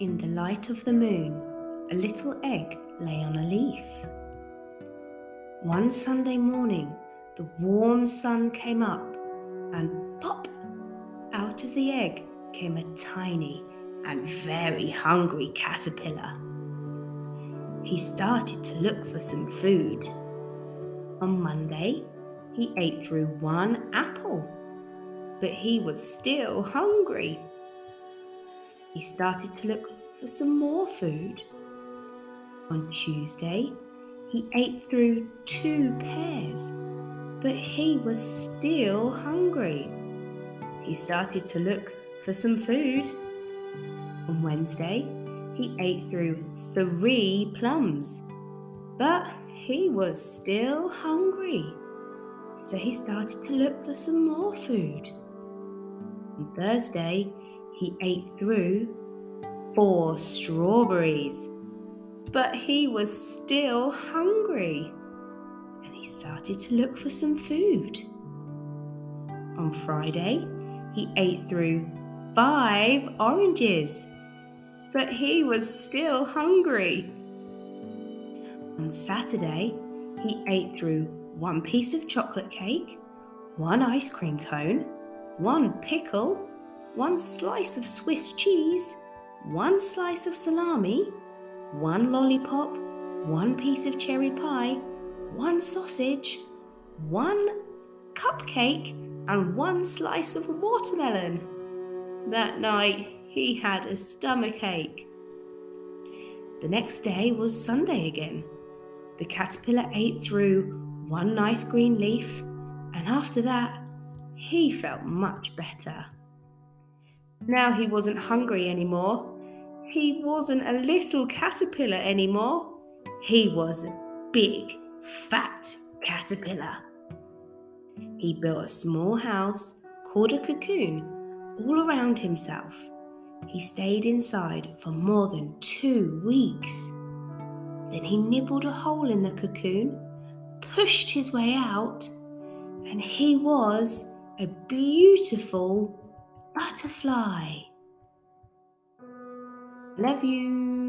In the light of the moon, a little egg lay on a leaf. One Sunday morning, the warm sun came up, and pop! Out of the egg came a tiny and very hungry caterpillar. He started to look for some food. On Monday, he ate through one apple, but he was still hungry he started to look for some more food. On Tuesday, he ate through two pears, but he was still hungry. He started to look for some food. On Wednesday, he ate through three plums, but he was still hungry. So he started to look for some more food. On Thursday, he ate through four strawberries, but he was still hungry and he started to look for some food. On Friday, he ate through five oranges, but he was still hungry. On Saturday, he ate through one piece of chocolate cake, one ice cream cone, one pickle, one slice of Swiss cheese, one slice of salami, one lollipop, one piece of cherry pie, one sausage, one cupcake, and one slice of watermelon. That night he had a stomach ache. The next day was Sunday again. The caterpillar ate through one nice green leaf, and after that, he felt much better. Now he wasn't hungry anymore. He wasn't a little caterpillar anymore. He was a big, fat caterpillar. He built a small house called a cocoon all around himself. He stayed inside for more than two weeks. Then he nibbled a hole in the cocoon, pushed his way out, and he was a beautiful butterfly. Love you.